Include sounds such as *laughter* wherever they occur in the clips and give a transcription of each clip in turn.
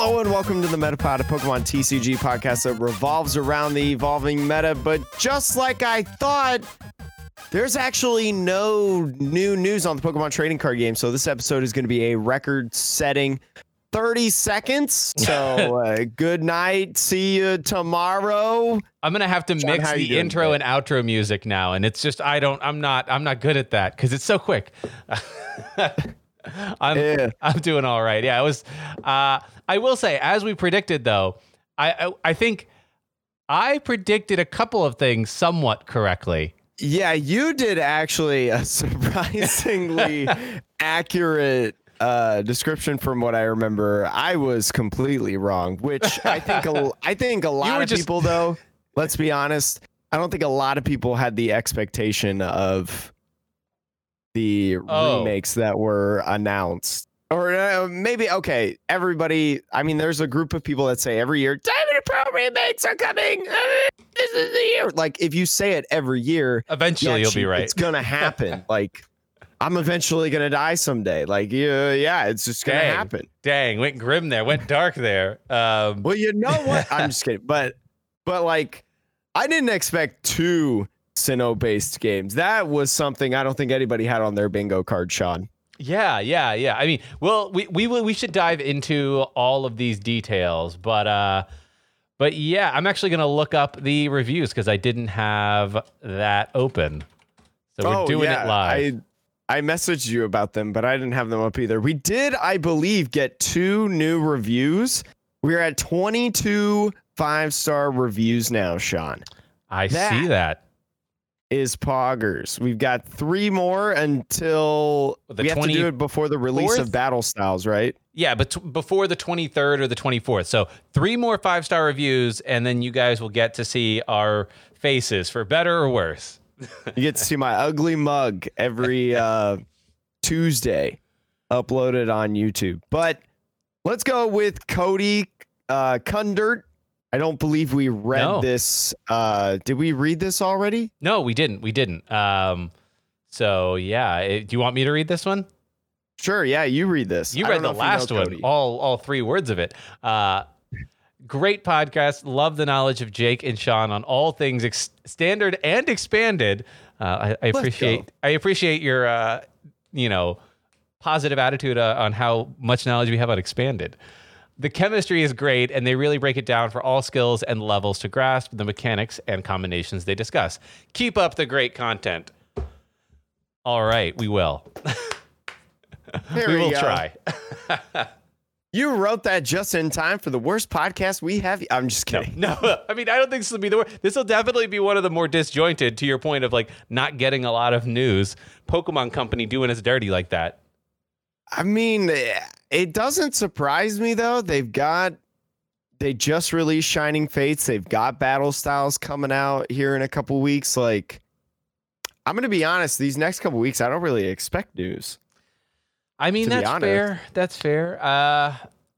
Hello and welcome to the Metapod, a Pokemon TCG podcast that revolves around the evolving meta. But just like I thought, there's actually no new news on the Pokemon trading card game. So this episode is going to be a record setting 30 seconds. So *laughs* uh, good night. See you tomorrow. I'm gonna have to John, mix the doing intro and outro music now, and it's just I don't I'm not I'm not good at that because it's so quick. *laughs* *laughs* I'm Yeah. I'm doing all right. Yeah, I was. Uh, I will say, as we predicted, though, I, I I think I predicted a couple of things somewhat correctly. Yeah, you did actually a *laughs* surprisingly *laughs* accurate uh, description from what I remember. I was completely wrong, which I think a, I think a lot of just- people though, let's be honest, I don't think a lot of people had the expectation of the Oh. remakes that were announced. Or uh, maybe okay, everybody. I mean, there's a group of people that say every year, Diamond Pearl remakes are coming. Uh, this is the year. Like if you say it every year, Eventually, yeah, you'll be right. It's gonna happen. *laughs* like I'm eventually gonna die someday. Like yeah, yeah, it's just gonna Dang. happen. Dang, went grim there, went dark there. Um, Well, you know what? I'm *laughs* just kidding. But but like I didn't expect two Sinnoh based games. That was something I don't think anybody had on their bingo card, Sean. Yeah, yeah, yeah. I mean, well, we we will we should dive into all of these details, but uh but yeah, I'm actually going to look up the reviews cuz I didn't have that open. So we're doing it live. I I messaged you about them, but I didn't have them up either. We did, I believe, get two new reviews. We're at 22 five star reviews now, Sean. I that- see that. Is Poggers. We've got three more until The we have to do it before the release 24th? of Battle Styles, right? Yeah, but t- before the 23rd or the 24th. So, three more 5-star reviews and then you guys will get to see our faces for better or worse. You get to see my ugly mug every uh, Tuesday uploaded on YouTube. But let's go with Cody uh, Kundert. I don't believe we read No. this. Uh, did we read this already? No, we didn't. We didn't. Um so yeah, eh, do you want me to read this one? Sure. Yeah, you read this. You read the last you know one, all all three words of it. Uh, great podcast. Love the knowledge of Jake and Sean on all things ex- standard and expanded. Uh, I, I appreciate I appreciate your uh, you know positive attitude uh, on how much knowledge we have on expanded. The chemistry is great, and they really break it down for all skills and levels to grasp the mechanics and combinations they discuss. Keep up the great content. All right, we will. *laughs* We will go. try. *laughs* You wrote that just in time for the worst podcast we have. I'm just kidding. no. I mean, I don't think this will be the worst. This will definitely be one of the more disjointed. To your point of like not getting a lot of news. Pokemon Company doing us dirty like that. I mean, it doesn't surprise me though. They've got they just released Shining Fates. They've got Battle Styles coming out here in a couple weeks. Like, I'm gonna be honest. These next couple weeks, I don't really expect news. I mean, that's fair. That's fair. Uh,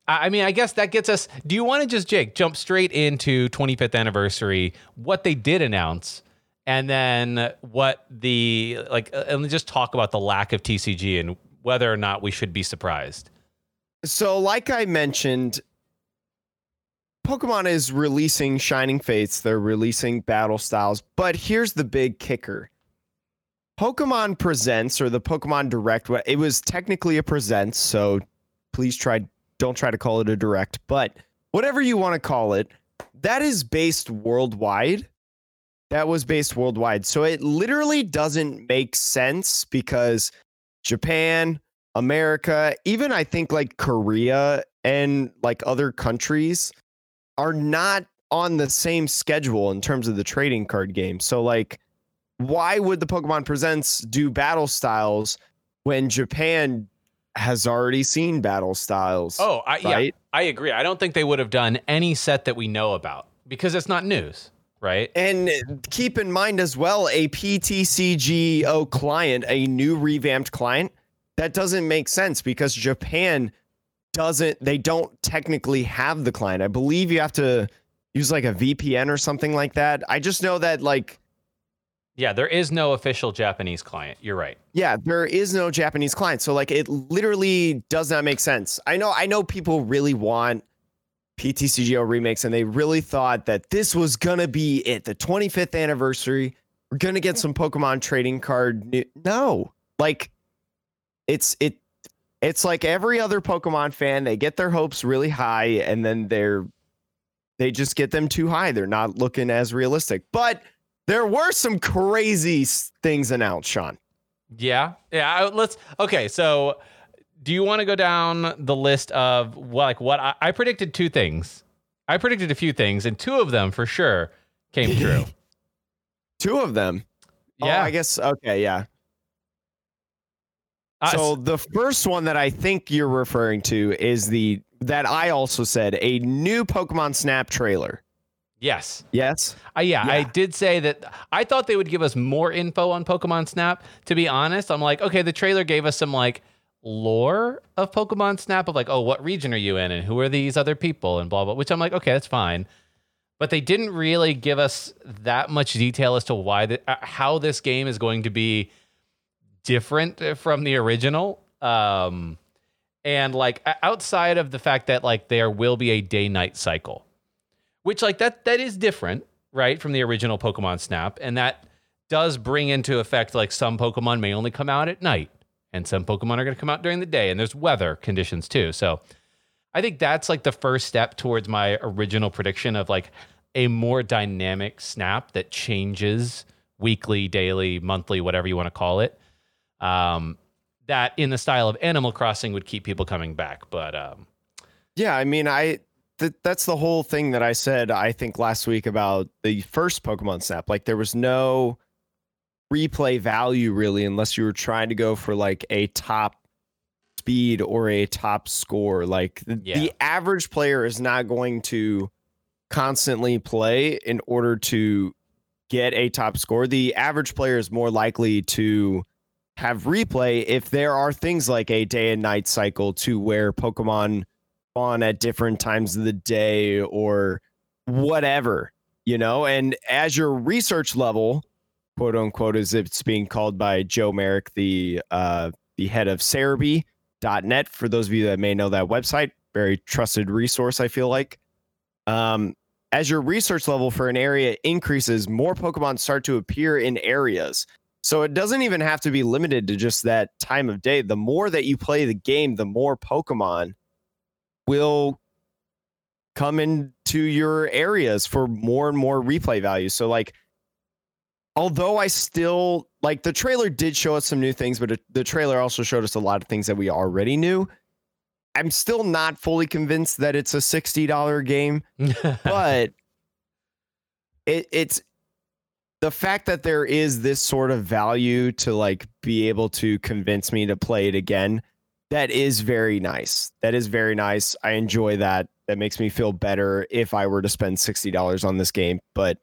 I mean, I guess that gets us. Do you want to just Jake jump straight into 25th anniversary? What they did announce, and then what the like, uh, and just talk about the lack of TCG and whether or not we should be surprised. So, like I mentioned, Pokemon is releasing Shining Fates. They're releasing Battle Styles. But here's the big kicker. Pokemon Presents or the Pokemon Direct, it was technically a presents, so please try don't try to call it a direct, but whatever you want to call it, that is based worldwide. That was based worldwide. So it literally doesn't make sense because Japan, America, even I think like Korea and like other countries are not on the same schedule in terms of the trading card game. So like why would the Pokemon Presents do battle styles when Japan has already seen battle styles? Oh, I, yeah, right? I agree. I don't think they would have done any set that we know about because it's not news, right? And keep in mind as well, a PTCGO client, a new revamped client, that doesn't make sense because Japan doesn't, they don't technically have the client. I believe you have to use like a VPN or something like that. I just know that, like, Yeah, there is no official Japanese client. You're right. yeah, there is no Japanese client. So, like, it literally does not make sense. I know, I know people really want PTCGO remakes, and they really thought that this was gonna be it, the 25th anniversary. We're gonna get some Pokemon trading card. New- no, like it's it. It's like every other Pokemon fan. They get their hopes really high, and then they're they just get them too high. They're not looking as realistic. But there were some crazy things announced, Sean. Yeah. Yeah. Let's. Okay. So, do you want to go down the list of what, like, what I, I predicted? Two things. I predicted a few things, and two of them for sure came *laughs* true. Two of them. Oh, yeah. Oh, I guess. Okay. Yeah. Uh, so the first one that I think you're referring to is the that I also said a new Pokemon Snap trailer. yes. Yes. Uh, yeah, I did say that I thought they would give us more info on Pokemon Snap. To be honest, I'm like, okay, the trailer gave us some like lore of Pokemon Snap of like, oh, what region are you in and who are these other people and blah blah. Which I'm like, okay, that's fine. But they didn't really give us that much detail as to why the, uh, how this game is going to be different from the original. Um, and like outside of the fact that like there will be a day night cycle which like that that is different right from the original pokemon snap. And that does bring into effect like some pokemon may only come out at night and some pokemon are going to come out during the day and there's weather conditions too. So i think that's like the first step towards my original prediction of like a more dynamic snap that changes weekly daily monthly whatever you want to call it um that in the style of animal crossing would keep people coming back but um Yeah. I mean, I th- that's the whole thing that I said. I think last week about the first Pokemon Snap. Like there was no replay value really, unless you were trying to go for like a top speed or a top score. Like the, Yeah. the average player is not going to constantly play in order to get a top score. The average player is more likely to have replay if there are things like a day and night cycle to where Pokemon spawn at different times of the day or whatever, you know? And as your research level, quote unquote, as it's being called by Joe Merrick, the uh the head of Serebii.net, for those of you that may know that website, very trusted resource, I feel like. Um, as your research level for an area increases, more Pokemon start to appear in areas. So it doesn't even have to be limited to just that time of day. The more that you play the game, the more Pokemon will come into your areas for more and more replay value. So like although I still like the trailer did show us some new things, but the trailer also showed us a lot of things that we already knew. I'm still not fully convinced that it's a $60 game *laughs* but it, it's the fact that there is this sort of value to like be able to convince me to play it again that is very nice that is very nice i enjoy that that makes me feel better if i were to spend $60 on this game but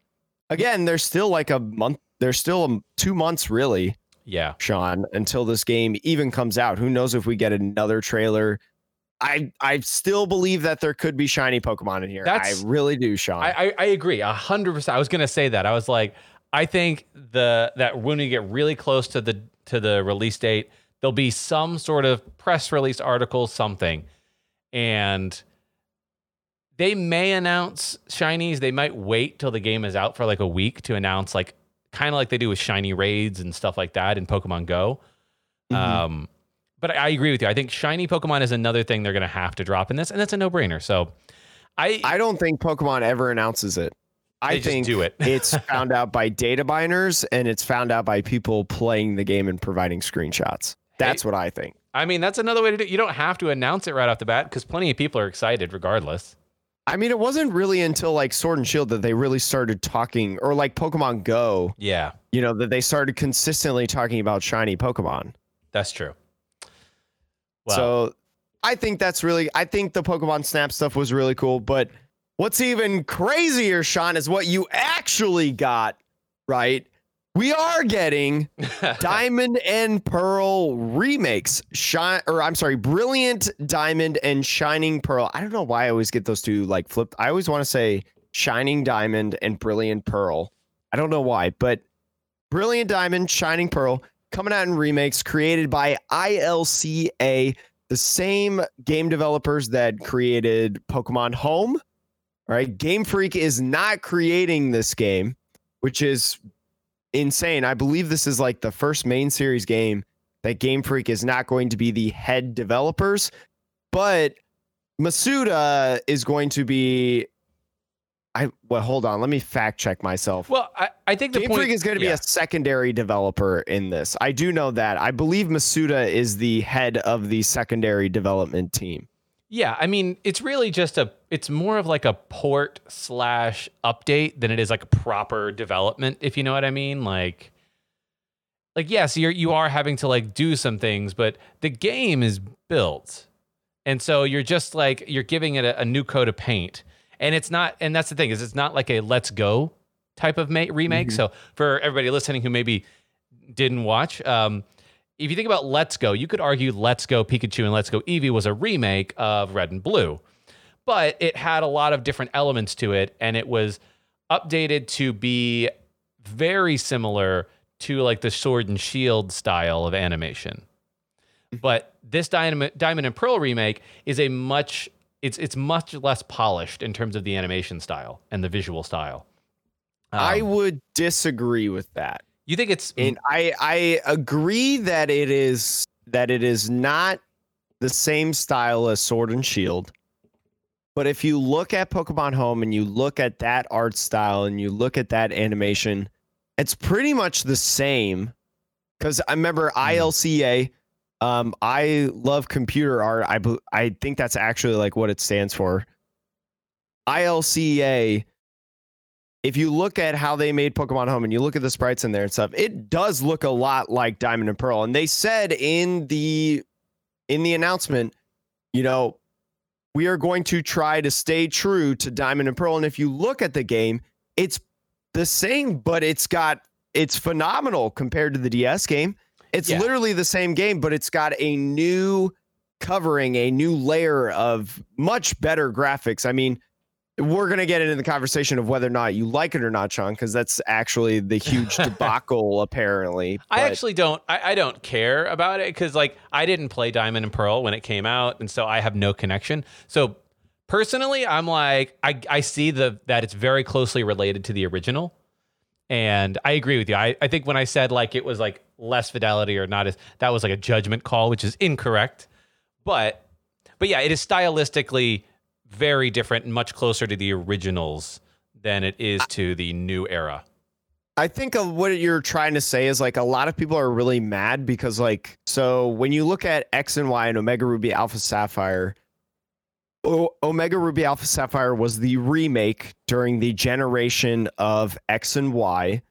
again there's still like a month there's still um, two months really yeah sean until this game even comes out who knows if we get another trailer I I still believe that there could be shiny Pokemon in here. That's- I really do, Sean. I, I, I agree a hundred percent. I was gonna say that. I was like, I think the that when we get really close to the to the release date, there'll be some sort of press release article, something, and they may announce shinies. They might wait till the game is out for like a week to announce, like kind of like they do with shiny raids and stuff like that in Pokemon Go. Mhm. Um, but I, agree with you. I think shiny Pokemon is another thing they're gonna have to drop in this, and that's a no brainer. So. I, I don't think Pokemon ever announces it. I They think do it. *laughs* it's found out by data miners and it's found out by people playing the game and providing screenshots. That's what I think. I mean, that's another way to do it. You don't have to announce it right off the bat because plenty of people are excited regardless. I mean, it wasn't really until like Sword and Shield that they really started talking, or like Pokemon Go, Yeah, you know, that they started consistently talking about shiny Pokemon. that's true. Well, So I think that's really, I think the Pokemon Snap stuff was really cool. But what's even crazier, Sean, is what you actually got, right? We are getting *laughs* Diamond and Pearl remakes. Shine or I'm sorry, Brilliant Diamond and Shining Pearl. I don't know why I always get those two like flipped. I always want to say Shining Diamond and Brilliant Pearl. I don't know why, but Brilliant Diamond, Shining Pearl coming out in remakes created by ILCA, the same game developers that created Pokemon Home All right. Game Freak is not creating this game, which is insane. I believe this is like the first main series game that Game Freak is not going to be the head developers, but Masuda is going to be. I well, hold on. Let me fact check myself. Well, I, I think the Game point Freak is going to be a secondary developer in this. I do know that. I believe Masuda is the head of the secondary development team. Yeah, I mean, it's really just a. It's more of like a port slash update than it is like a proper development. If you know what I mean, like, like yes, you're you are having to like do some things, but the game is built, and so you're just like you're giving it a, a new coat of paint, and it's not. And that's the thing is, it's not like a let's go type of ma- remake. Mhm. So for everybody listening who maybe didn't watch, um, if you think about Let's Go, you could argue Let's Go Pikachu and Let's Go Eevee was a remake of Red and Blue, but it had a lot of different elements to it, and it was updated to be very similar to like the Sword and Shield style of animation. But this Diamond, Diamond and Pearl remake is a much it's it's much less polished in terms of the animation style and the visual style. I Um, would disagree with that. You think it's And I I agree that it is that it is not the same style as Sword and Shield. But if you look at Pokemon Home and you look at that art style and you look at that animation, it's pretty much the same. Because I remember ILCA, um, I love computer art. I I think that's actually like what it stands for. ILCA if you look at how they made Pokemon Home and you look at the sprites in there and stuff, it does look a lot like Diamond and Pearl. And they said in the in the announcement, you know, we are going to try to stay true to Diamond and Pearl. And if you look at the game, it's the same, but it's got it's phenomenal compared to the DS game. It's Yeah. literally the same game, but it's got a new covering, a new layer of much better graphics. I mean, we're gonna get into the conversation of whether or not you like it or not, Sean, because that's actually the huge *laughs* debacle, apparently. I actually don't. I, I don't care about it because, like, I didn't play Diamond and Pearl when it came out, and so I have no connection. So, personally, I'm like, I, I see the that it's very closely related to the original, and I agree with you. I, I think when I said like it was like less fidelity or not as that was like a judgment call, which is incorrect. But, but yeah, it is stylistically very different and much closer to the originals than it is to the new era. I think of what you're trying to say is like a lot of people are really mad because like so when you look at X and Y and Omega Ruby Alpha Sapphire, o- Omega Ruby Alpha Sapphire was the remake during the generation of X and Y.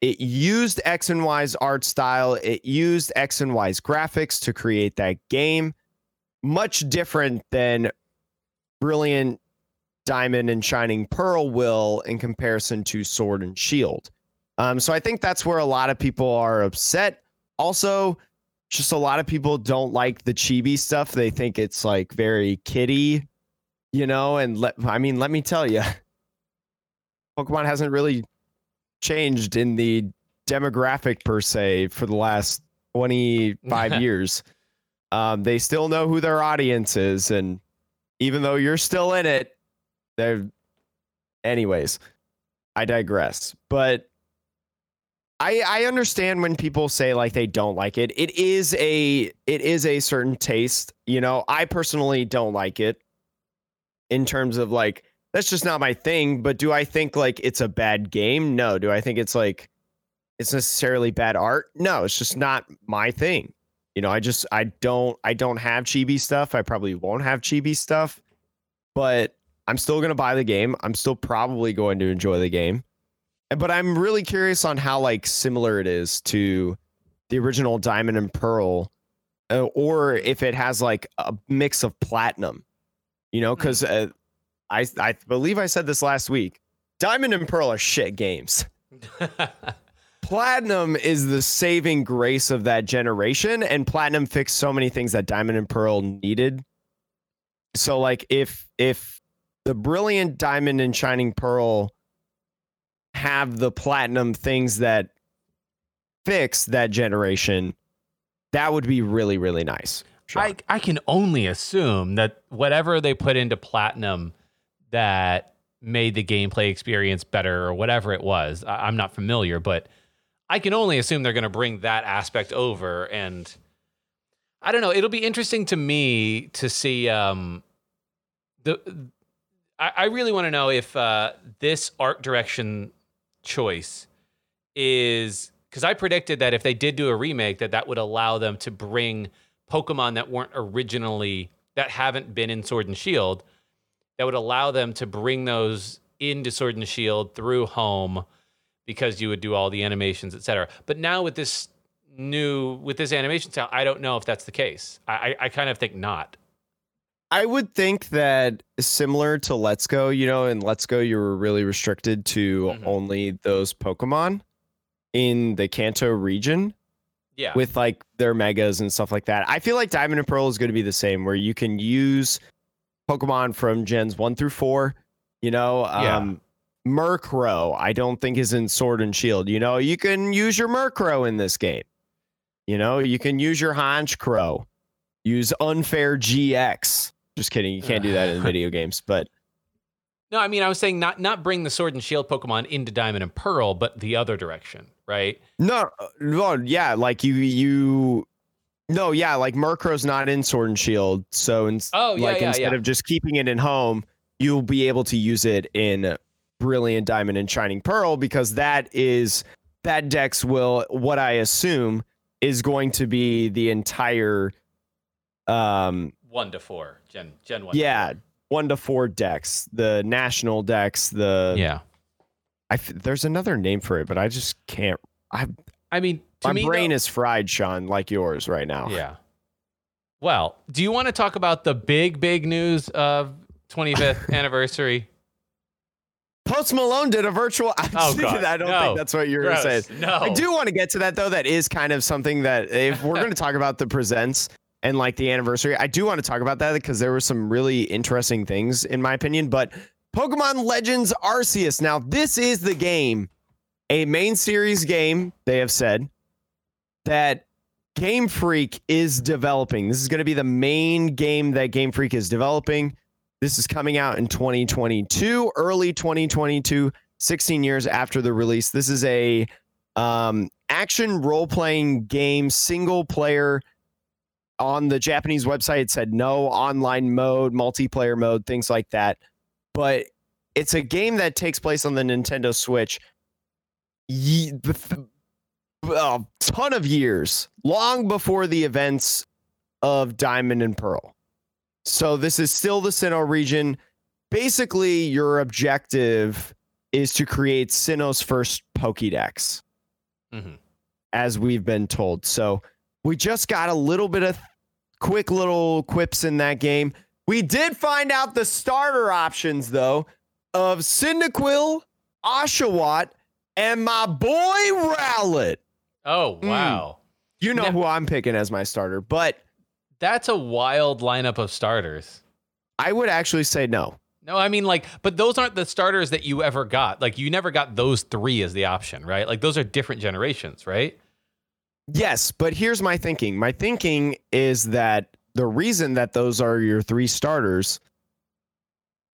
It used X and Y's art style, it used X and Y's graphics to create that game. Much different than Brilliant Diamond and Shining Pearl will in comparison to Sword and Shield. Um, so I think that's where a lot of people are upset. Also, just a lot of people don't like the chibi stuff. They think it's like very kiddie, you know. And let I mean, let me tell you, Pokemon hasn't really changed in the demographic per se for the last 25 *laughs* years. Um, they still know who their audience is, and even though you're still in it, they're anyways. I digress. But I I understand when people say like they don't like it. It is a it is a certain taste. You know, I personally don't like it in terms of like that's just not my thing. But do I think like it's a bad game? No. Do I think it's like it's necessarily bad art? No, it's just not my thing. You know, I just I don't I don't have chibi stuff. I probably won't have chibi stuff, but I'm still gonna buy the game. I'm still probably going to enjoy the game. But I'm really curious on how like similar it is to the original Diamond and Pearl, uh, or if it has like a mix of platinum. You know, because uh, I I believe I said this last week. Diamond and Pearl are shit games. *laughs* Platinum is the saving grace of that generation, and Platinum fixed so many things that Diamond and Pearl needed. So, like, if if the brilliant Diamond and Shining Pearl have the Platinum things that fix that generation, that would be really really nice. Sean. I, I can only assume that whatever they put into platinum that made the gameplay experience better or whatever it was. I, I'm not familiar, but I can only assume they're going to bring that aspect over. And I don't know. It'll be interesting to me to see um, the. I, I really want to know if uh, this art direction choice is because I predicted that if they did do a remake, that that would allow them to bring Pokemon that weren't originally that haven't been in Sword and Shield, that would allow them to bring those into Sword and Shield through home because you would do all the animations, etc. But now with this new with this animation style, I don't know if that's the case. I, I, I kind of think not. I would think that similar to Let's Go, you know, in Let's Go, you were really restricted to Mhm. only those Pokemon in the Kanto region Yeah. with like their megas and stuff like that. I feel like Diamond and Pearl is going to be the same, where you can use Pokemon from gens one through four. You know, Yeah. um, Murkrow, I don't think is in Sword and Shield. You know, you can use your Murkrow in this game. You know, you can use your Honchkrow. Use Unfair GX. Just kidding. You can't do that in *laughs* video games, but no, I mean I was saying not not bring the Sword and Shield Pokemon into Diamond and Pearl, but the other direction, right? No, uh, no, yeah, like you, you, no, yeah, like Murkrow's not in Sword and Shield, so in, Oh, yeah, like yeah, instead yeah. of just keeping it in home, you'll be able to use it in Brilliant Diamond and Shining Pearl because that is that Dex will, what I assume, is going to be the entire, um, One to four, Gen Gen one. to yeah, one to four Dex, the national Dex, the yeah. I f- there's another name for it, but I just can't. I I mean, to my me, brain though- is fried, Sean, like yours right now. Yeah. Well, do you want to talk about the big, big news of 25th *laughs* anniversary? Post Malone did a virtual. I, Oh, God, I don't no. think that's what you were Gross. saying. No. I do want to get to that though. That is kind of something that if we're going to talk about the presents and like the anniversary, I do want to talk about that because there were some really interesting things in my opinion. But Pokemon Legends Arceus. Now this is the game, a main series game. They have said that Game Freak is developing. This is going to be the main game that Game Freak is developing. This is coming out in 2022, early 2022, 16 years after the release. This is a um, action role playing game, single player. On the Japanese website, it said no online mode, multiplayer mode, things like that. But it's a game that takes place on the Nintendo Switch. Ye- a ton of years, long before the events of Diamond and Pearl. So this is still the Sinnoh region. Basically, your objective is to create Sinnoh's first Pokédex, Mhm. as we've been told. So we just got a little bit of quick little quips in that game. We did find out the starter options though of Cyndaquil, Oshawott, and my boy Rowlet. Oh, Mm. wow. You know Now- who I'm picking as my starter, but That's a wild lineup of starters. I would actually say no. No, I mean like, but those aren't the starters that you ever got. Like you never got those three as the option, right? Like those are different generations, right? Yes, but here's my thinking. My thinking is that the reason that those are your three starters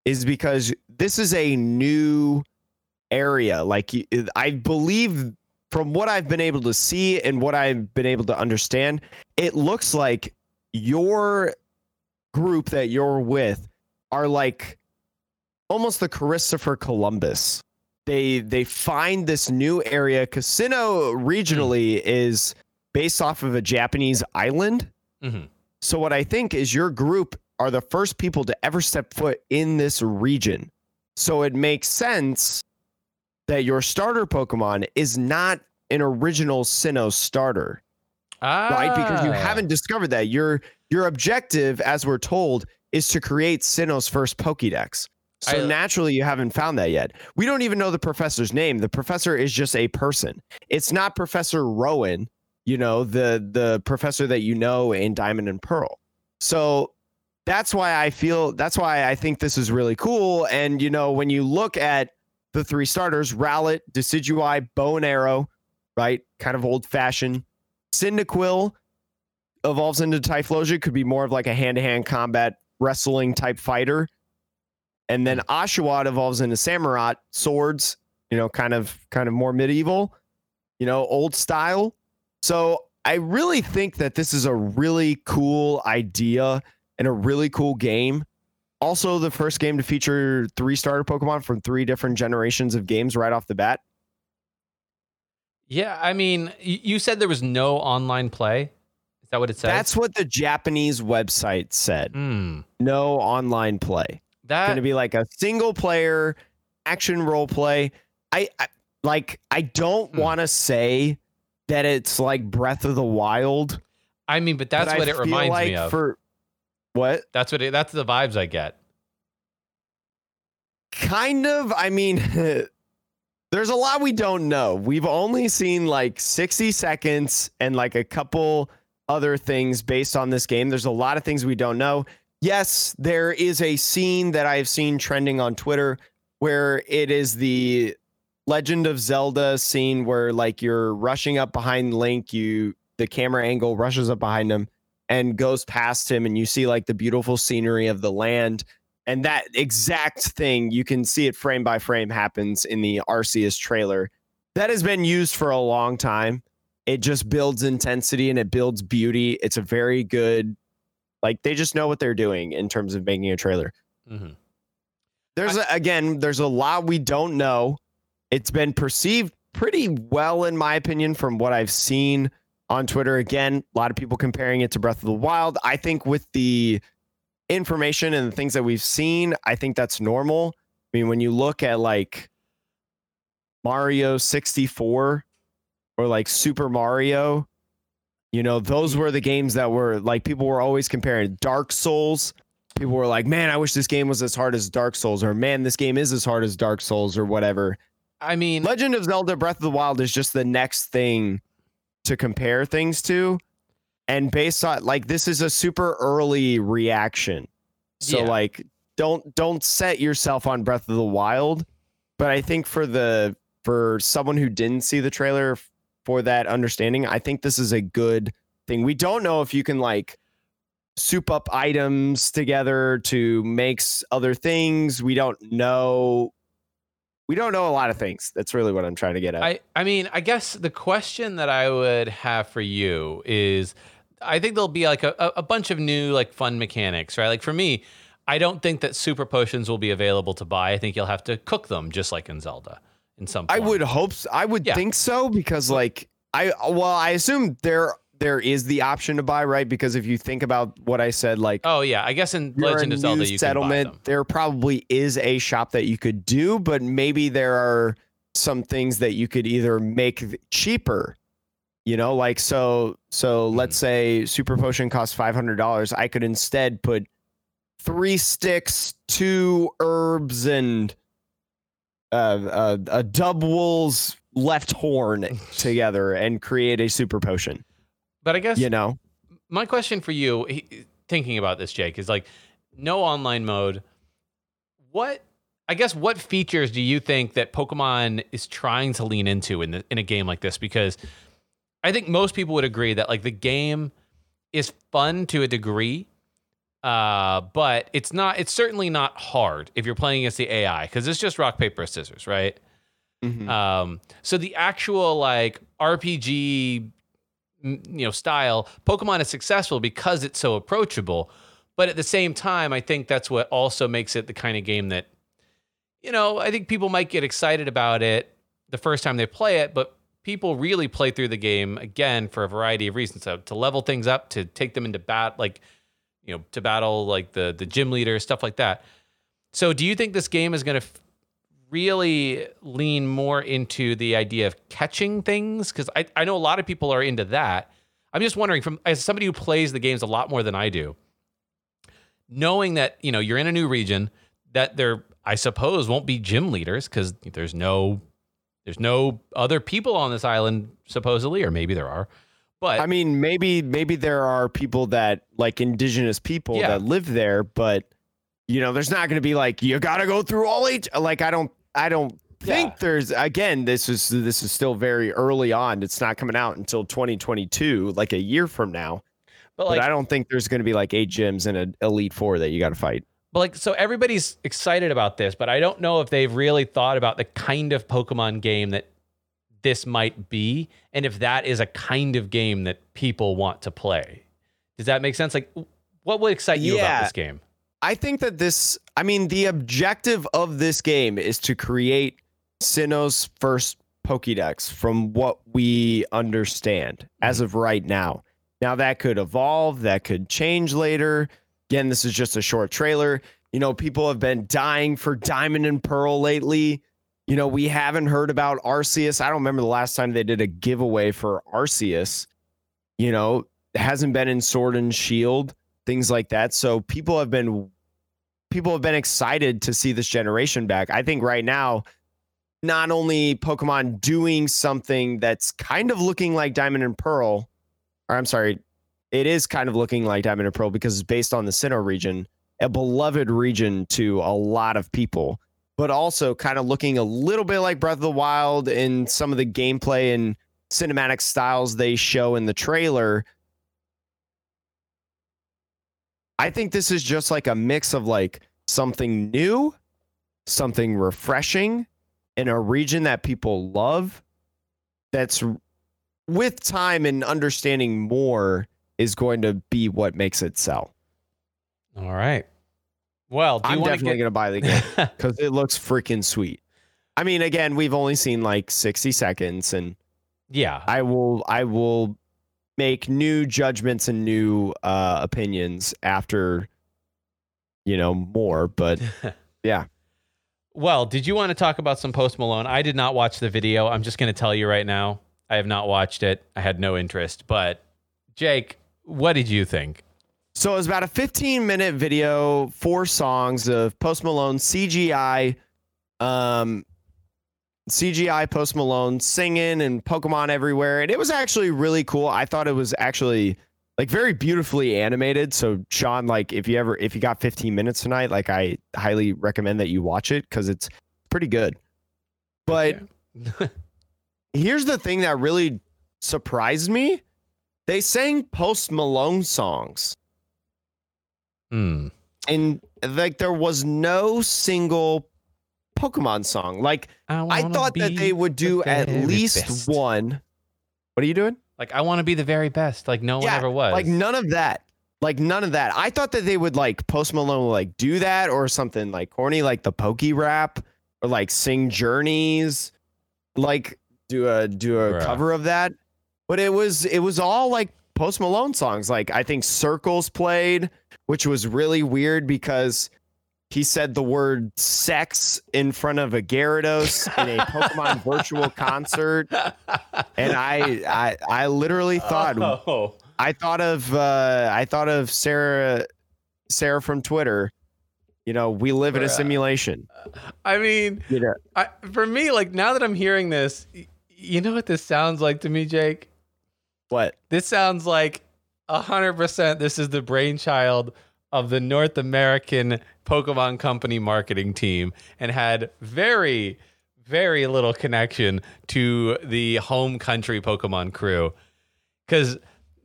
is because this is a new area. Like I believe from what I've been able to see and what I've been able to understand, it looks like your group that you're with are like almost the Christopher Columbus. They they find this new area. Casino regionally is based off of a Japanese island. Mhm. So what I think is your group are the first people to ever step foot in this region. So it makes sense that your starter Pokemon is not an original Sinnoh starter, Ah, right? Because you haven't discovered that. Your your objective, as we're told, is to create Sinnoh's first Pokédex. So I- naturally, you haven't found that yet. We don't even know the professor's name. The professor is just a person. It's not Professor Rowan, you know, the the professor that you know in Diamond and Pearl. So that's why I feel that's why I think this is really cool. And you know, when you look at the three starters, Rowlet, Decidueye, Bow and Arrow, right? Kind of old fashioned. Cyndaquil evolves into Typhlosion, could be more of like a hand to hand combat wrestling type fighter. and then Oshawott evolves into Samurott swords. You know, kind of kind of more medieval. You know, old style. So I really think that this is a really cool idea and a really cool game. Also, the first game to feature three starter Pokemon from three different generations of games right off the bat. Yeah, I mean, you said there was no online play. Is that what it says? That's what the Japanese website said. Hmm. No online play. that going to be like a single player action role play. I, I like. I don't Hmm. want to say that it's like Breath of the Wild. I mean, but that's but I what it feel reminds like me of. For what? that's what it, that's the vibes I get. Kind of. I mean, *laughs* there's a lot we don't know. We've only seen like 60 seconds and like a couple other things based on this game. There's a lot of things we don't know. Yes, there is a scene that I've seen trending on Twitter where it is the Legend of Zelda scene where like you're rushing up behind Link, you the camera angle rushes up behind him and goes past him and you see like the beautiful scenery of the land and that exact thing you can see it frame by frame happens in the Arceus trailer. That has been used for a long time. It just builds intensity and it builds beauty. It's a very good like they just know what they're doing in terms of making a trailer. hmm There's a, again, there's a lot we don't know. It's been perceived pretty well, in my opinion, from what I've seen on Twitter. Again, a lot of people comparing it to Breath of the Wild. I think with the information and the things that we've seen, I think that's normal. I mean, when you look at like Mario 64 or like Super Mario, you know, those were the games that were like people were always comparing Dark Souls people were like, "Man, I wish this game was as hard as Dark Souls," or "Man, this game is as hard as Dark Souls," or whatever. I mean, Legend of Zelda: Breath of the Wild is just the next thing to compare things to, and based on like this is a super early reaction, so Yeah. like don't don't set yourself on Breath of the Wild. But I think for the for someone who didn't see the trailer for that understanding, I think this is a good thing. We don't know if you can like soup up items together to make other things. We don't know. We don't know a lot of things. That's really what I'm trying to get at. I, I mean, I guess the question that I would have for you is I think there'll be like a, a- bunch of new like fun mechanics, right? Like for me, I don't think that super potions will be available to buy. I think you'll have to cook them just like in Zelda in some I would hope. So. I would Yeah. think so because, like, I well, I assume there there is the option to buy, right? Because if you think about what I said, like Oh yeah, I guess in Legend of Zelda you settlement, can buy them. there probably is a shop that you could do, but maybe there are some things that you could either make cheaper. You know, like so. So let's Mm-hmm. say super potion costs five hundred dollars. I could instead put three sticks, two herbs, and uh, uh, a Dubwool's left horn *laughs* together and create a super potion. But I guess You know, my question for you, thinking about this, Jake, is like no online mode. What I guess what features do you think that Pokemon is trying to lean into in the, in a game like this? Because I think most people would agree that like the game is fun to a degree, uh, but it's not. It's certainly not hard if you're playing against the AI because it's just rock paper scissors, right? Mhm. Um, so the actual like RPG, you know, style Pokemon is successful because it's so approachable. But at the same time, I think that's what also makes it the kind of game that, you know, I think people might get excited about it the first time they play it, but people really play through the game again for a variety of reasons. So to level things up, to take them into bat, like, you know, to battle like the the gym leader, stuff like that. So do you think this game is going to f- really lean more into the idea of catching things? Because I, I know a lot of people are into that. I'm just wondering, from as somebody who plays the games a lot more than I do, knowing that you know you're in a new region, that there I suppose won't be gym leaders because there's no there's no other people on this island supposedly, or maybe there are. But I mean, maybe maybe there are people that like indigenous people Yeah. that live there, but you know, there's not going to be like you got to go through all eight. Like I don't, I don't think Yeah. there's. Again, this is this is still very early on. It's not coming out until 2022, like a year from now. but But, like I don't think there's going to be like eight gyms and an elite four that you got to fight. But like so everybody's excited about this, but I don't know if they've really thought about the kind of Pokemon game that this might be and if that is a kind of game that people want to play. Does that make sense? Like what would excite you about this game? I think that this, I mean, the objective of this game is to create Sinnoh's first Pokédex from what we understand as mm-hmm. of right now. Now, that could evolve, that could change later. Again, this is just a short trailer. You know, people have been dying for Diamond and Pearl lately. You know, we haven't heard about Arceus. I don't remember the last time they did a giveaway for Arceus. You know, hasn't been in Sword and Shield, things like that. So people have been people have been excited to see this generation back. I think right now, not only Pokemon doing something that's kind of looking like Diamond and Pearl, or I'm sorry, it is kind of looking like Diamond and Pearl because it's based on the Sinnoh region, a beloved region to a lot of people, but also kind of looking a little bit like Breath of the Wild in some of the gameplay and cinematic styles they show in the trailer. I think this is just like a mix of like something new, something refreshing in a region that people love. That's with time and understanding more is going to be what makes it sell. All right. Well, do you I'm definitely to going to buy the game *laughs* because it looks freaking sweet. I mean, again, we've only seen like 60 seconds, and Yeah. I will, I will make new judgments and new uh, opinions after, you know, more. But *laughs* yeah, Well, did you want to talk about some Post Malone? I did not watch the video. I'm just going to tell you right now. I have not watched it. I had no interest. But Jake, what did you think? So it was about a 15 minute video, four songs of Post Malone CGI, um, CGI Post Malone singing and Pokemon everywhere, and it was actually really cool. I thought it was actually like very beautifully animated. So Sean, like if you ever if you got 15 minutes tonight, like I highly recommend that you watch it because it's pretty good. But *laughs* here's the thing that really surprised me. They sang Post Malone songs Hmm. and like there was no single Pokemon song. Like I wanna thought that they would the do at least best. one. What are you doing? Like I want to be the very best. Like no one ever was. Like none of that. Like none of that. I thought that they would like Post Malone like do that or something like corny, like the Poké Rap or like sing Journeys, like do a do a Bruh. cover of that. But it was it was all like Post Malone songs. Like I think Circles played, which was really weird because he said the word sex in front of a Gyarados in a Pokemon *laughs* virtual concert. And I I I literally thought oh. I thought of uh, I thought of Sarah Sarah from Twitter. You know, we live in a simulation. I mean, You know, I, for me, like now that I'm hearing this, you know what this sounds like to me, Jake? What? This sounds like a hundred percent. This is the brainchild of the North American Pokemon Company marketing team, and had very, very little connection to the home country Pokemon crew. Because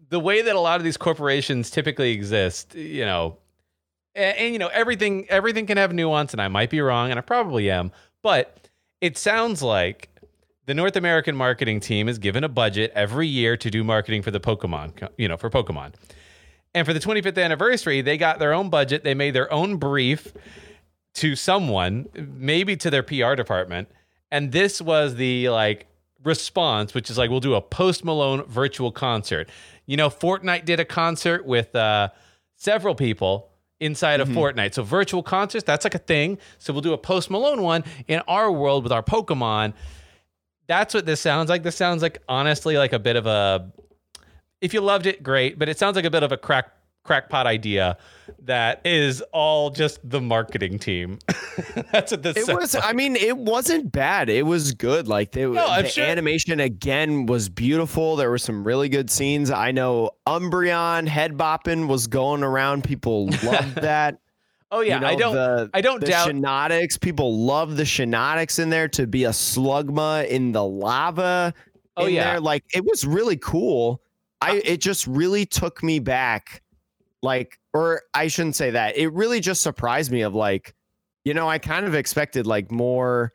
the way that a lot of these corporations typically exist, you know, and, and you know everything, everything can have nuance, and I might be wrong, and I probably am, but it sounds like the North American marketing team is given a budget every year to do marketing for the Pokemon, you know, for Pokemon. And for the 25th anniversary, they got their own budget. They made their own brief to someone, maybe to their PR department. And this was the like response, which is like, we'll do a post Malone virtual concert. You know, Fortnite did a concert with uh, several people inside of Fortnite. So virtual concerts, that's like a thing. So we'll do a post Malone one in our world with our Pokemon that's what this sounds like. This sounds like honestly like a bit of a if you loved it, great, but it sounds like a bit of a crack crackpot idea that is all just the marketing team. *laughs* That's what this It was. like. I mean, it wasn't bad. It was good. Like they, No, the sure- animation again was beautiful. There were some really good scenes. I know Umbreon head bopping was going around. People loved *laughs* that. Oh yeah, You know, I don't The, I don't the doubt Shenatics. People love the Shenatics in there to be a slugma in the lava. Oh, in yeah. there. like it was really cool. I it just really took me back, like, or I shouldn't say that. It really just surprised me of like, you know, I kind of expected like more.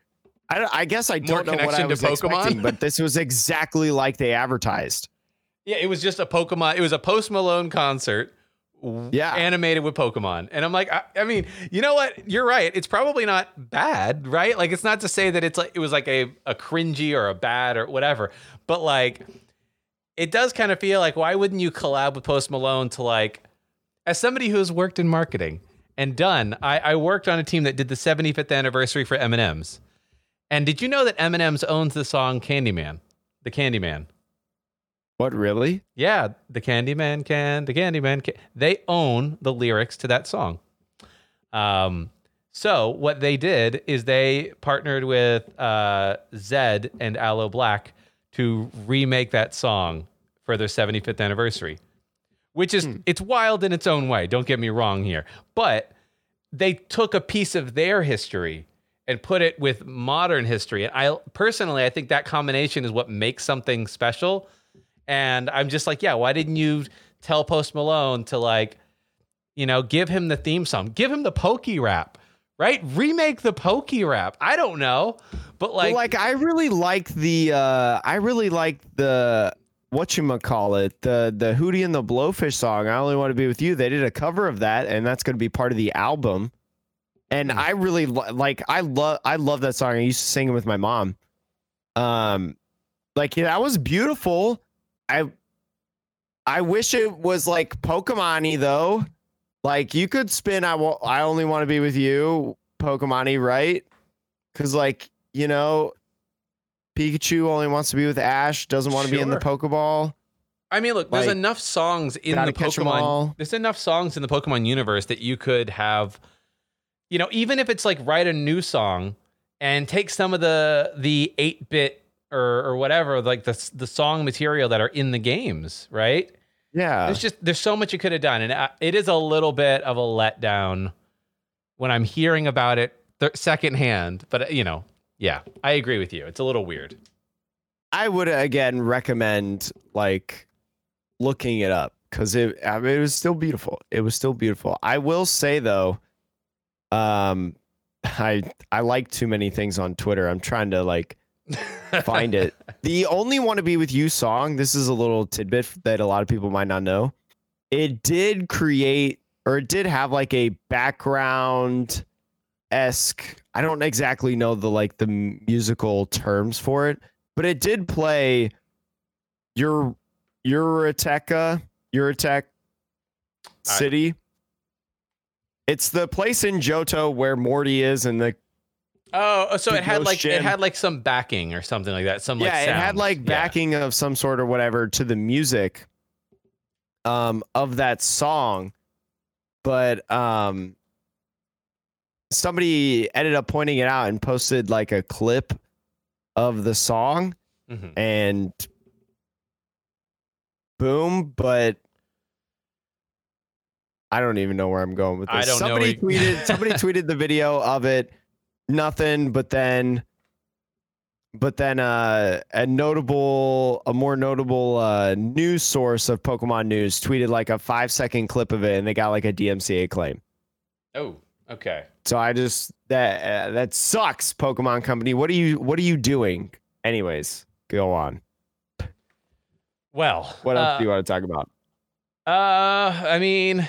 I, I guess I don't know what I was Pokemon? expecting, but this was *laughs* exactly like they advertised. Yeah, it was just a Pokemon. It was a Post Malone concert. Yeah. animated with Pokemon, and I'm like, I, I mean, you know what? You're right. It's probably not bad, right? Like, it's not to say that it's like it was like a a cringy or a bad or whatever, but like, it does kind of feel like why wouldn't you collab with Post Malone to like, as somebody who's worked in marketing and done, I, I worked on a team that did the 75th anniversary for M&M's, and did you know that M&M's owns the song Candyman, the Candyman? What really? Yeah, the Candyman can, the Candyman can. They own the lyrics to that song. Um, so what they did is they partnered with uh, Zedd and Aloe Blacc to remake that song for their 75th anniversary, which is it's wild in its own way. Don't get me wrong here, but they took a piece of their history and put it with modern history. And I personally, I think that combination is what makes something special. And I'm just like, yeah, why didn't you tell Post Malone to like, you know, give him the theme song, give him the Poké Rap, right? Remake the Poké Rap. I don't know, but Like, like, like I really like the uh I really like the what you call it the the Hootie and the Blowfish song. I only want to be with you. They did a cover of that, and that's going to be part of the album. And Hmm. I really li- like. I love. I love that song. I used to sing it with my mom. Um, like yeah, that was beautiful. I I wish it was like Pokemon-y though. Like you could spin. I will. I only want to be with you, Pokemon-y, right? Because like you know, Pikachu only wants to be with Ash. Doesn't want to be in the Pokeball. I mean, look, there's like, enough songs in the gotta catch 'em Pokemon. There's enough songs in the Pokemon universe that you could have, you know, even if it's like write a new song and take some of the the eight bit or or whatever, like the the song material that are in the games, right? Yeah. There's just there's so much you could have done, and I- it is a little bit of a letdown when I'm hearing about it th- secondhand. But uh, you know, yeah, I agree with you. It's a little weird. I would again recommend like looking it up because it I mean, it was still beautiful. It was still beautiful. I will say though, um, *laughs* I I like too many things on Twitter. I'm trying to like *laughs* find it. The only "Want to Be with You" song. This is a little tidbit that a lot of people might not know. It did create, or it did have like a background esque. I don't exactly know the like the musical terms for it, but it did play your Ecruteak, Ecruteak I- City. It's the place in Johto where Morty is, and the Oh, so it had like it had like some backing or something like that. Some like yeah, it had like Yeah. backing of some sort or whatever to the music um of that song. But um somebody ended up pointing it out and posted like a clip of the song Mhm. and boom, but I don't even know where I'm going with this. I don't know somebody where tweeted somebody *laughs* tweeted the video of it, nothing, but then but then uh, a notable a more notable uh, news source of Pokemon news tweeted like a five second clip of it and they got like a DMCA claim. Oh, okay. So I just that uh, that sucks, Pokemon Company. What are you What are you doing? Anyways, go on. Well, What else uh, do you want to talk about? Uh, I mean,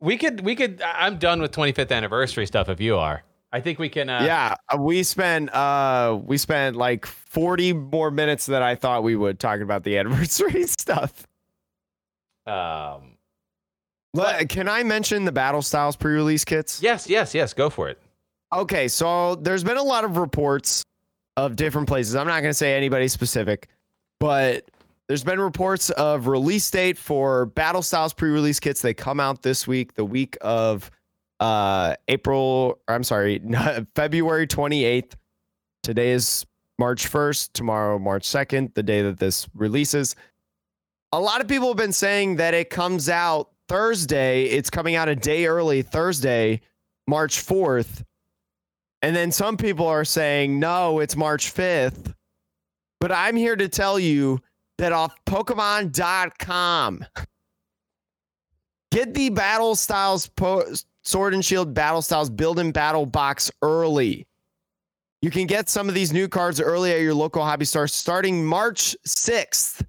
we could we could. I'm done with 25th anniversary stuff. If you are, I think we can. Uh, yeah, uh, we spent uh we spent like 40 more minutes than I thought we would talking about the *laughs* anniversary stuff. Um. Le- Can I mention the Battle Styles pre-release kits? Yes. Yes. Yes. Go for it. Okay, so there's been a lot of reports of different places. I'm not going to say anybody specific, but there's been reports of release date for Battle Styles pre-release kits. They come out this week, the week of uh April, I'm sorry, *laughs* February 28th. Today is March 1st, tomorrow March 2nd, the day that this releases. A lot of people have been saying that it comes out Thursday. It's coming out a day early, Thursday, March 4th. And then some people are saying, no, it's March 5th. But I'm here to tell you that off Pokemon.com, *laughs* Get the Battle Styles po- Sword and Shield Battle Styles Build and Battle box early. You can get some of these new cards early at your local hobby store starting March 6th.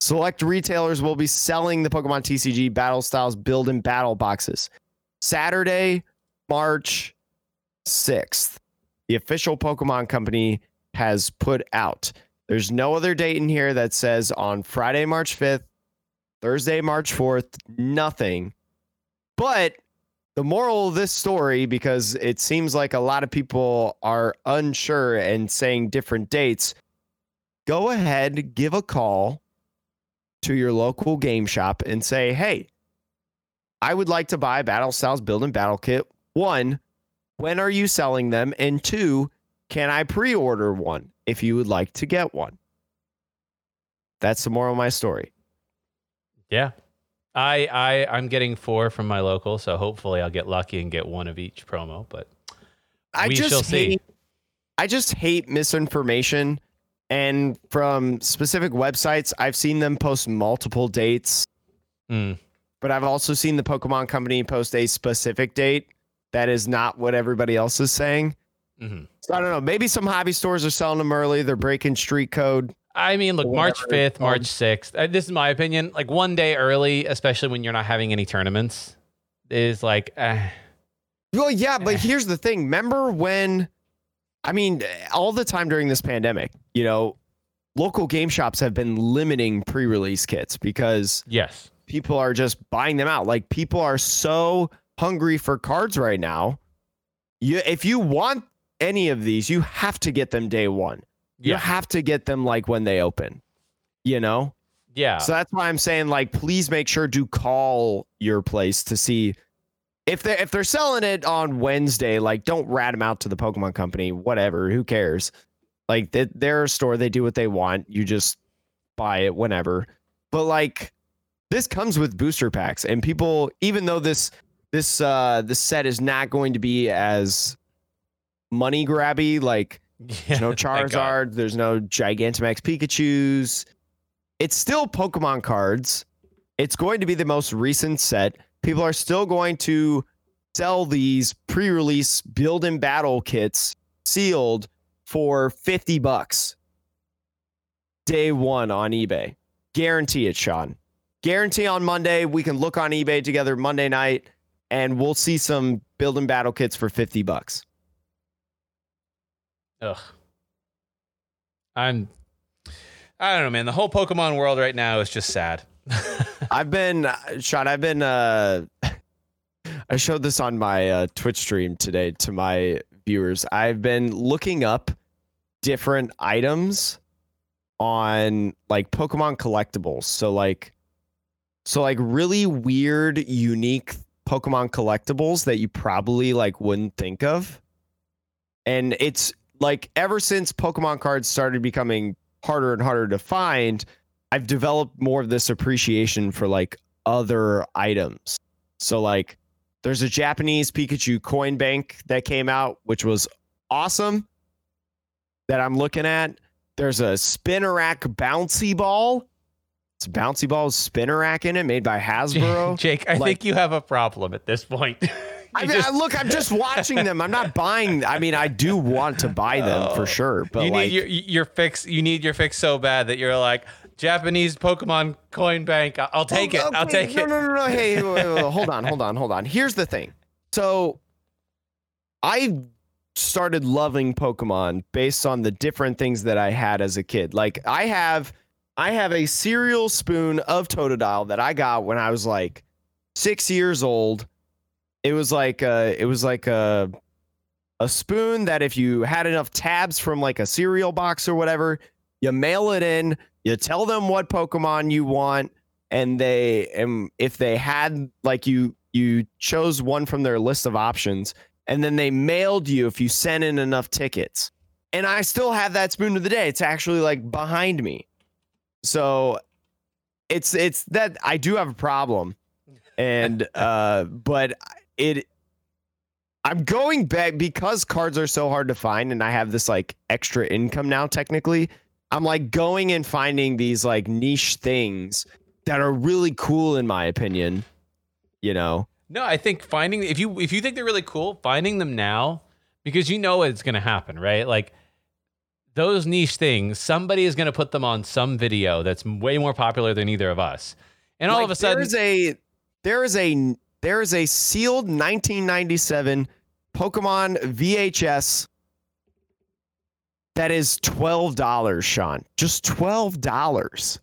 Select retailers will be selling the Pokemon TCG Battle Styles Build and Battle boxes. Saturday, March 6th. The official Pokemon company has put out. There's no other date in here that says on Friday, March 5th, Thursday, March 4th, nothing. But the moral of this story, because it seems like a lot of people are unsure and saying different dates, go ahead, give a call to your local game shop and say, hey, I would like to buy Battle Styles Build and Battle Kit. One, when are you selling them? And two, can I pre order one if you would like to get one? That's the moral of my story. Yeah. I I I'm getting four from my local, so hopefully I'll get lucky and get one of each promo. But I we just shall see. hate, I just hate misinformation. And from specific websites, I've seen them post multiple dates, Mm, but I've also seen the Pokemon Company post a specific date that is not what everybody else is saying. mhm. So I don't know. Maybe some hobby stores are selling them early. They're breaking street code. I mean, look, March fifth, March sixth. Uh, this is my opinion. Like one day early, especially when you're not having any tournaments, is like. Eh. Well, yeah, but here's the thing. Remember when, I mean, all the time during this pandemic, you know, local game shops have been limiting pre release kits because Yes. people are just buying them out. Like people are so hungry for cards right now. You, if you want any of these, you have to get them day one. You have to get them like when they open, you know? Yeah. So that's why I'm saying like please make sure to call your place to see if they if they're selling it on Wednesday, like don't rat them out to the Pokemon company, whatever, who cares? Like they, they're a store, they do what they want. You just buy it whenever. But like this comes with booster packs and people even though this this uh this set is not going to be as money grabby like there's no *laughs* Charizard. There's no Gigantamax Pikachu's. It's still Pokemon cards. It's going to be the most recent set. People are still going to sell these pre-release build and battle kits sealed for 50 bucks. Day one on eBay. Guarantee it, Sean. Guarantee on Monday. We can look on eBay together Monday night and we'll see some build and battle kits for 50 bucks. Ugh. I'm. I don't know, man. The whole Pokemon world right now is just sad. *laughs* I've been Sean. I've been. uh *laughs* I showed this on my uh, Twitch stream today to my viewers. I've been looking up different items on like Pokemon collectibles. So like, so like really weird, unique Pokemon collectibles that you probably like wouldn't think of. And it's like ever since Pokemon cards started becoming harder and harder to find, I've developed more of this appreciation for like other items. So like there's a Japanese Pikachu coin bank that came out, which was awesome. That I'm looking at. There's a Spinarak bouncy ball. It's a bouncy ball with Spinarak in it, made by *laughs* Hasbro. Jake, I Like- think you have a problem at this point. *laughs* I mean, just- I- look, I'm just watching them. I'm not buying. I mean, I do want to buy them Oh. for sure, but you like, need your your fix. You need your fix so bad that you're like Japanese Pokemon coin bank. I'll take it. I'll take no, it. No, no, no, no. Hey, wait, wait, wait, hold on, hold on, hold on. Here's the thing. So, I started loving Pokemon based on the different things that I had as a kid. Like, I have, I have a cereal spoon of Totodile that I got when I was like six years old. It was like, uh, it was like a, a spoon that if you had enough tabs from like a cereal box or whatever, you mail it in, you tell them what Pokemon you want, and they and if they had like you you chose one from their list of options, and then they mailed you if you sent in enough tickets. And I still have that spoon to the day. It's actually like behind me. So it's it's that I do have a problem. And uh but it I'm going back because cards are so hard to find and I have this like extra income now technically. I'm like going and finding these like niche things that are really cool in my opinion you know. No, I think finding if you if you think they're really cool, finding them now because you know it's going to happen, right? Like those niche things, somebody is going to put them on some video that's way more popular than either of us. And all Like, of a sudden there's a there is a there is a sealed 1997 Pokemon VHS that is twelve dollars, Sean. Just twelve dollars.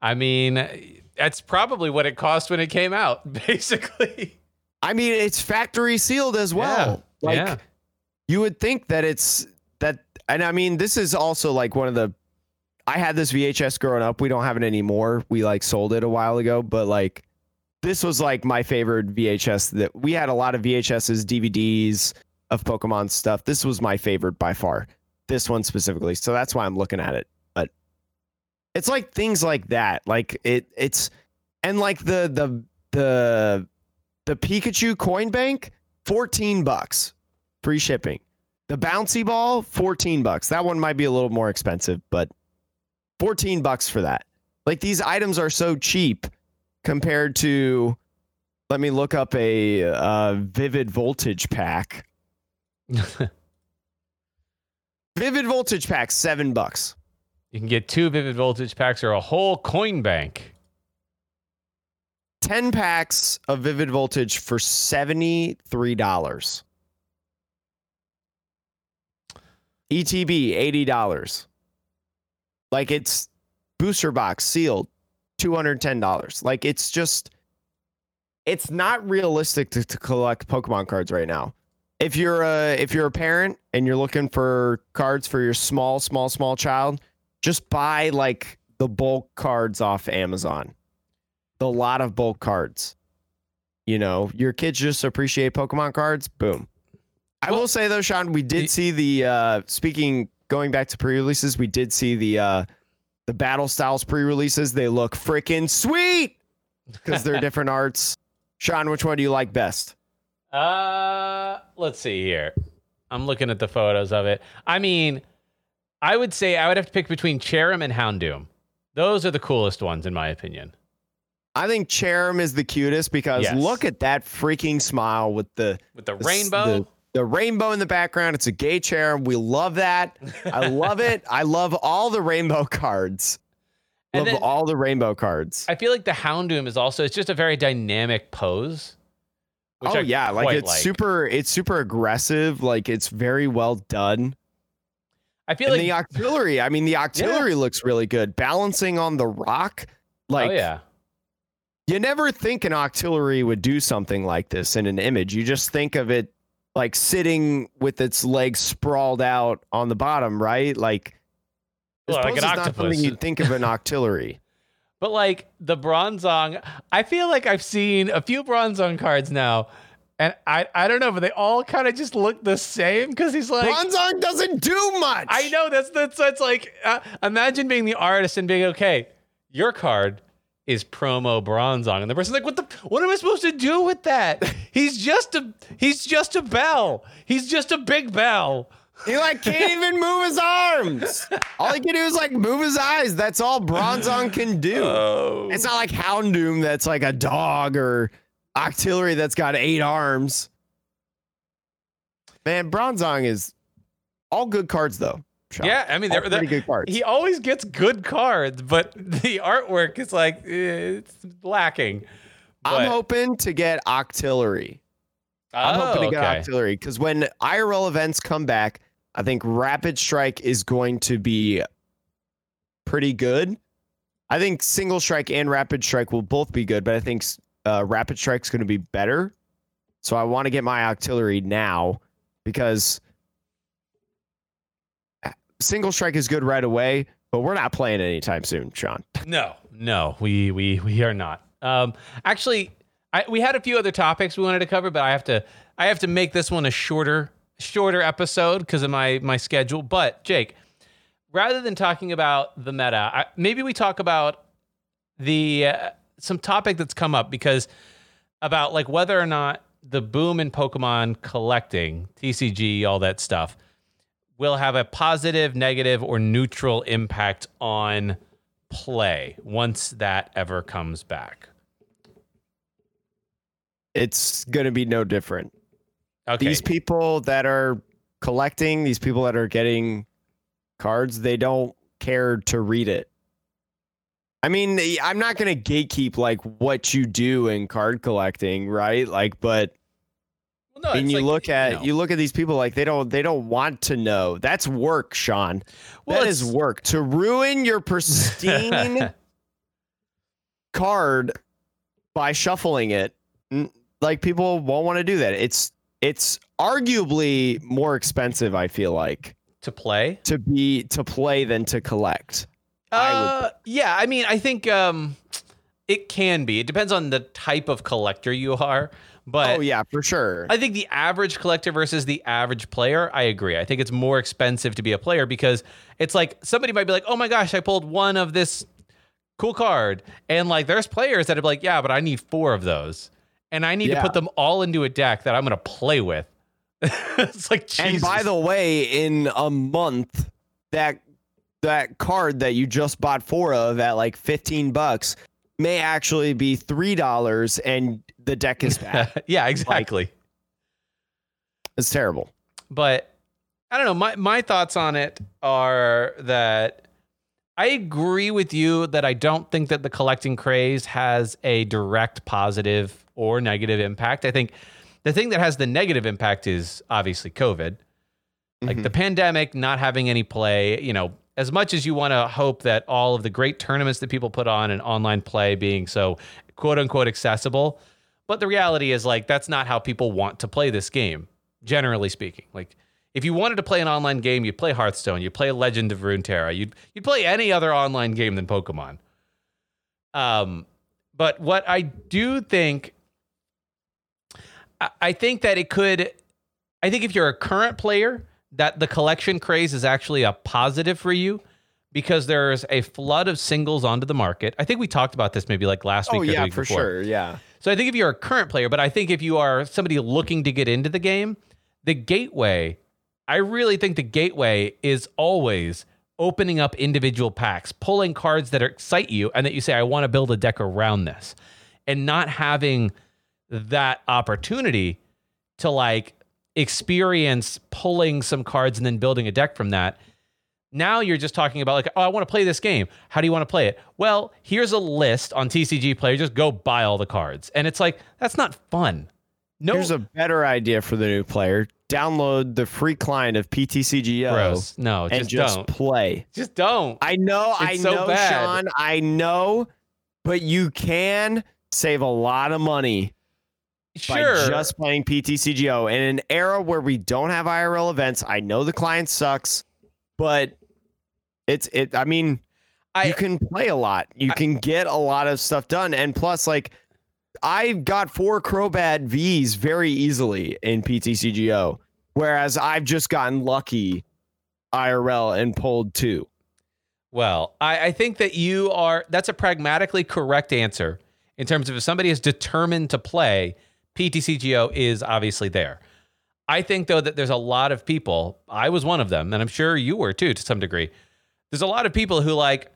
I mean, that's probably what it cost when it came out, *laughs* basically. I mean, it's factory sealed as well. Yeah, Like yeah. you would think that it's that, and I mean, this is also like one of the. I had this VHS growing up. We don't have it anymore. We like sold it a while ago, but like this was like my favorite VHS. That we had a lot of VHSs, DVDs of Pokemon stuff. This was my favorite by far. This one specifically. So that's why I'm looking at it. But it's like things like that. Like it. It's and like the the the the Pikachu coin bank, 14 bucks, free shipping. The bouncy ball, 14 bucks. That one might be a little more expensive, but 14 bucks for that. Like these items are so cheap compared to let me look up a uh, vivid voltage pack. *laughs* Vivid voltage pack, 7 bucks. you can get two vivid voltage packs or a whole coin bank. 10 packs of vivid voltage for $73. ETB $80. Like it's booster box sealed $210. Like it's just it's not realistic to, to collect Pokemon cards right now. If you're a if you're a parent and you're looking for cards for your small small small child, just buy like the bulk cards off Amazon. The lot of bulk cards. You know, your kids just appreciate Pokemon cards. Boom. I Well, will say though, Sean, we did see the uh speaking going back to pre-releases, we did see the uh the battle styles pre-releases. They look freaking sweet because they're *laughs* different arts. Sean, which one do you like best? Uh, let's see here. I'm looking at the photos of it. I mean, I would say I would have to pick between Cherrim and Houndoom. Those are the coolest ones, in my opinion. I think Cherrim is the cutest because Yes. look at that freaking smile with the With the the rainbow. the, the rainbow in the background. It's a gay chair. We love that. I love it. I love all the rainbow *laughs* cards. Love then- all the rainbow cards. I feel like the Houndoom is also it's just a very dynamic pose. oh I yeah, like it's super. It's super aggressive. Like it's very well done. I feel And like the Octillery. I mean, the Octillery looks really good. Balancing on the rock. Like oh yeah, you never think an Octillery would do something like this in an image. You just think of it like sitting with its legs sprawled out on the bottom, right? Like, Well, like an is not something you'd think of an Octillery. *laughs* but like the Bronzong, I feel like I've seen a few Bronzong cards now, and I I don't know, but they all kind of just look the same because he's like. Bronzong doesn't do much. I know that's that's that's like uh, imagine being the artist and being okay. Your card is promo Bronzong, and the person's like, "What the? What am I supposed to do with that? He's just a he's just a bell. He's just a big bell." He like can't even move his arms. All he can do is like move his eyes. That's all Bronzong can do. Oh, It's not like Houndoom that's like a dog or Octillery that's got eight arms. Man, Bronzong is all good cards though. Sean. yeah. I mean, they're, pretty good cards. he always gets good cards, but *laughs* the artwork is like it's lacking. I'm hoping to get Octillery. I'm Oh, hoping to get okay. Octillery because when IRL events come back, I think Rapid Strike is going to be pretty good. I think Single Strike and Rapid Strike will both be good, but I think uh, Rapid Strike's going to be better. So I want to get my Octillery now because Single Strike is good right away, but we're not playing anytime soon, Sean. No, no, we we we are not. Um, actually, I, we had a few other topics we wanted to cover, but I have to I have to make this one a shorter shorter episode because of my my schedule. But Jake, rather than talking about the meta, I, maybe we talk about the uh, some topic that's come up because about like whether or not the boom in Pokemon collecting, TCG, all that stuff, will have a positive, negative, or neutral impact on play once that ever comes back. it's going to be no different. Okay. These people that are collecting, these people that are getting cards, they don't care to read it. I mean, I'm not going to gatekeep like what you do in card collecting, right? Like, but no, and you like, look at know. you look at these people like they don't they don't want to know. That's work, Sean. Well, that is work to ruin your pristine *laughs* card by shuffling it. Like people won't want to do that. It's it's arguably more expensive. I feel like to play. to be to play than to collect. I Uh, yeah, I mean, I think um, it can be. It depends on the type of collector you are, but oh yeah, for sure. I think the average collector versus the average player, I agree. I think it's more expensive to be a player because it's like somebody might be like, "Oh my gosh, I pulled one of this cool card," and like there's players that are like, "Yeah, but I need four of those, and I need to put them all into a deck that I'm gonna play with." *laughs* it's like, And by the way, in a month, that that card that you just bought four of at like fifteen bucks may actually be three dollars, and the deck is bad. *laughs* yeah, exactly. it's terrible. but I don't know. My my thoughts on it are that I agree with you that I don't think that the collecting craze has a direct positive or negative impact. I think the thing that has the negative impact is obviously COVID. Like Mhm. the pandemic, not having any play, you know, as much as you want to hope that all of the great tournaments that people put on and online play being so quote unquote accessible. But the reality is, like, that's not how people want to play this game, generally speaking. Like, if you wanted to play an online game, you'd play Hearthstone, you'd play Legend of Runeterra, you'd you'd play any other online game than Pokemon. Um, but what I do think, I, I think that it could, I think if you're a current player, that the collection craze is actually a positive for you because there's a flood of singles onto the market. I think we talked about this maybe like last oh, week Oh or the yeah, week for before. sure. Yeah. So I think if you're a current player, but I think if you are somebody looking to get into the game, the gateway, I really think the gateway is always opening up individual packs, pulling cards that excite you and that you say, I want to build a deck around this, and not having that opportunity to like experience pulling some cards and then building a deck from that. Now you're just talking about like, oh, I want to play this game. How do you want to play it? Well, here's a list on TCG Player. Just go buy all the cards, and it's like that's not fun. No, Here's a better idea for the new player: download the free client of PTCGO gross. No, and just, just don't. play. Just don't. I know, I so know, bad. Sean. I know, but you can save a lot of money sure. by just playing PTCGO. In an era where we don't have IRL events, I know the client sucks, but it's it. I mean, I, you can play a lot. You I- can get a lot of stuff done, and plus, like. I got four Crobat Vs very easily in PTCGO, whereas I've just gotten lucky IRL and pulled two. Well, I, I think that you are, that's a pragmatically correct answer in terms of if somebody is determined to play, PTCGO is obviously there. I think, though, that there's a lot of people, I was one of them, and I'm sure you were too to some degree. There's a lot of people who like,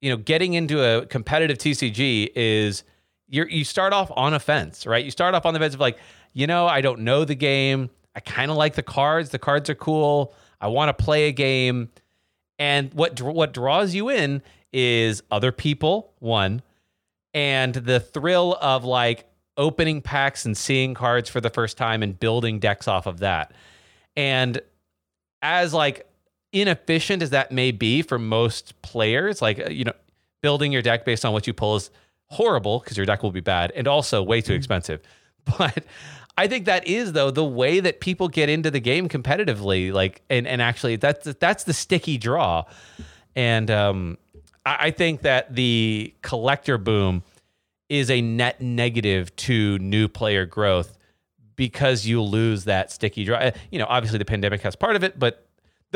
you know, getting into a competitive TCG is you're, you start off on a fence, right? You start off on the fence of like, you know, I don't know the game. I kind of like the cards. The cards are cool. I want to play a game. And what what draws you in is other people, one, and the thrill of like opening packs and seeing cards for the first time and building decks off of that. And as like inefficient as that may be for most players, like uh, you know, building your deck based on what you pull is horrible because your deck will be bad and also way too expensive. *laughs* But I think that is though the way that people get into the game competitively, like and and actually that's that's the sticky draw. And um, I, I think that the collector boom is a net negative to new player growth because you lose that sticky draw. Uh, You know, obviously the pandemic has part of it, but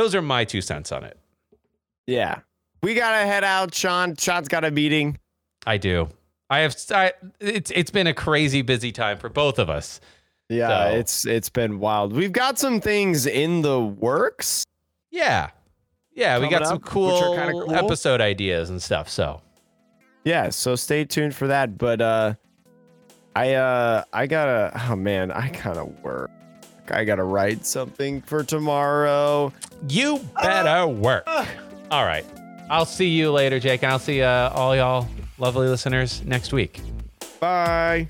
those are my two cents on it. Yeah. We gotta head out, Sean. Sean's got a meeting. I do. I have. I, it's it's been a crazy busy time for both of us. Yeah, So- it's it's been wild. We've got some things in the works. Yeah, yeah. we got Coming some cool, cool. episode ideas and stuff. So Yeah, so stay tuned for that. But uh I uh I gotta oh man, I gotta work. I gotta write something for tomorrow. You better work. All right. I'll see you later, Jake, and I'll see uh, all y'all lovely listeners next week. Bye.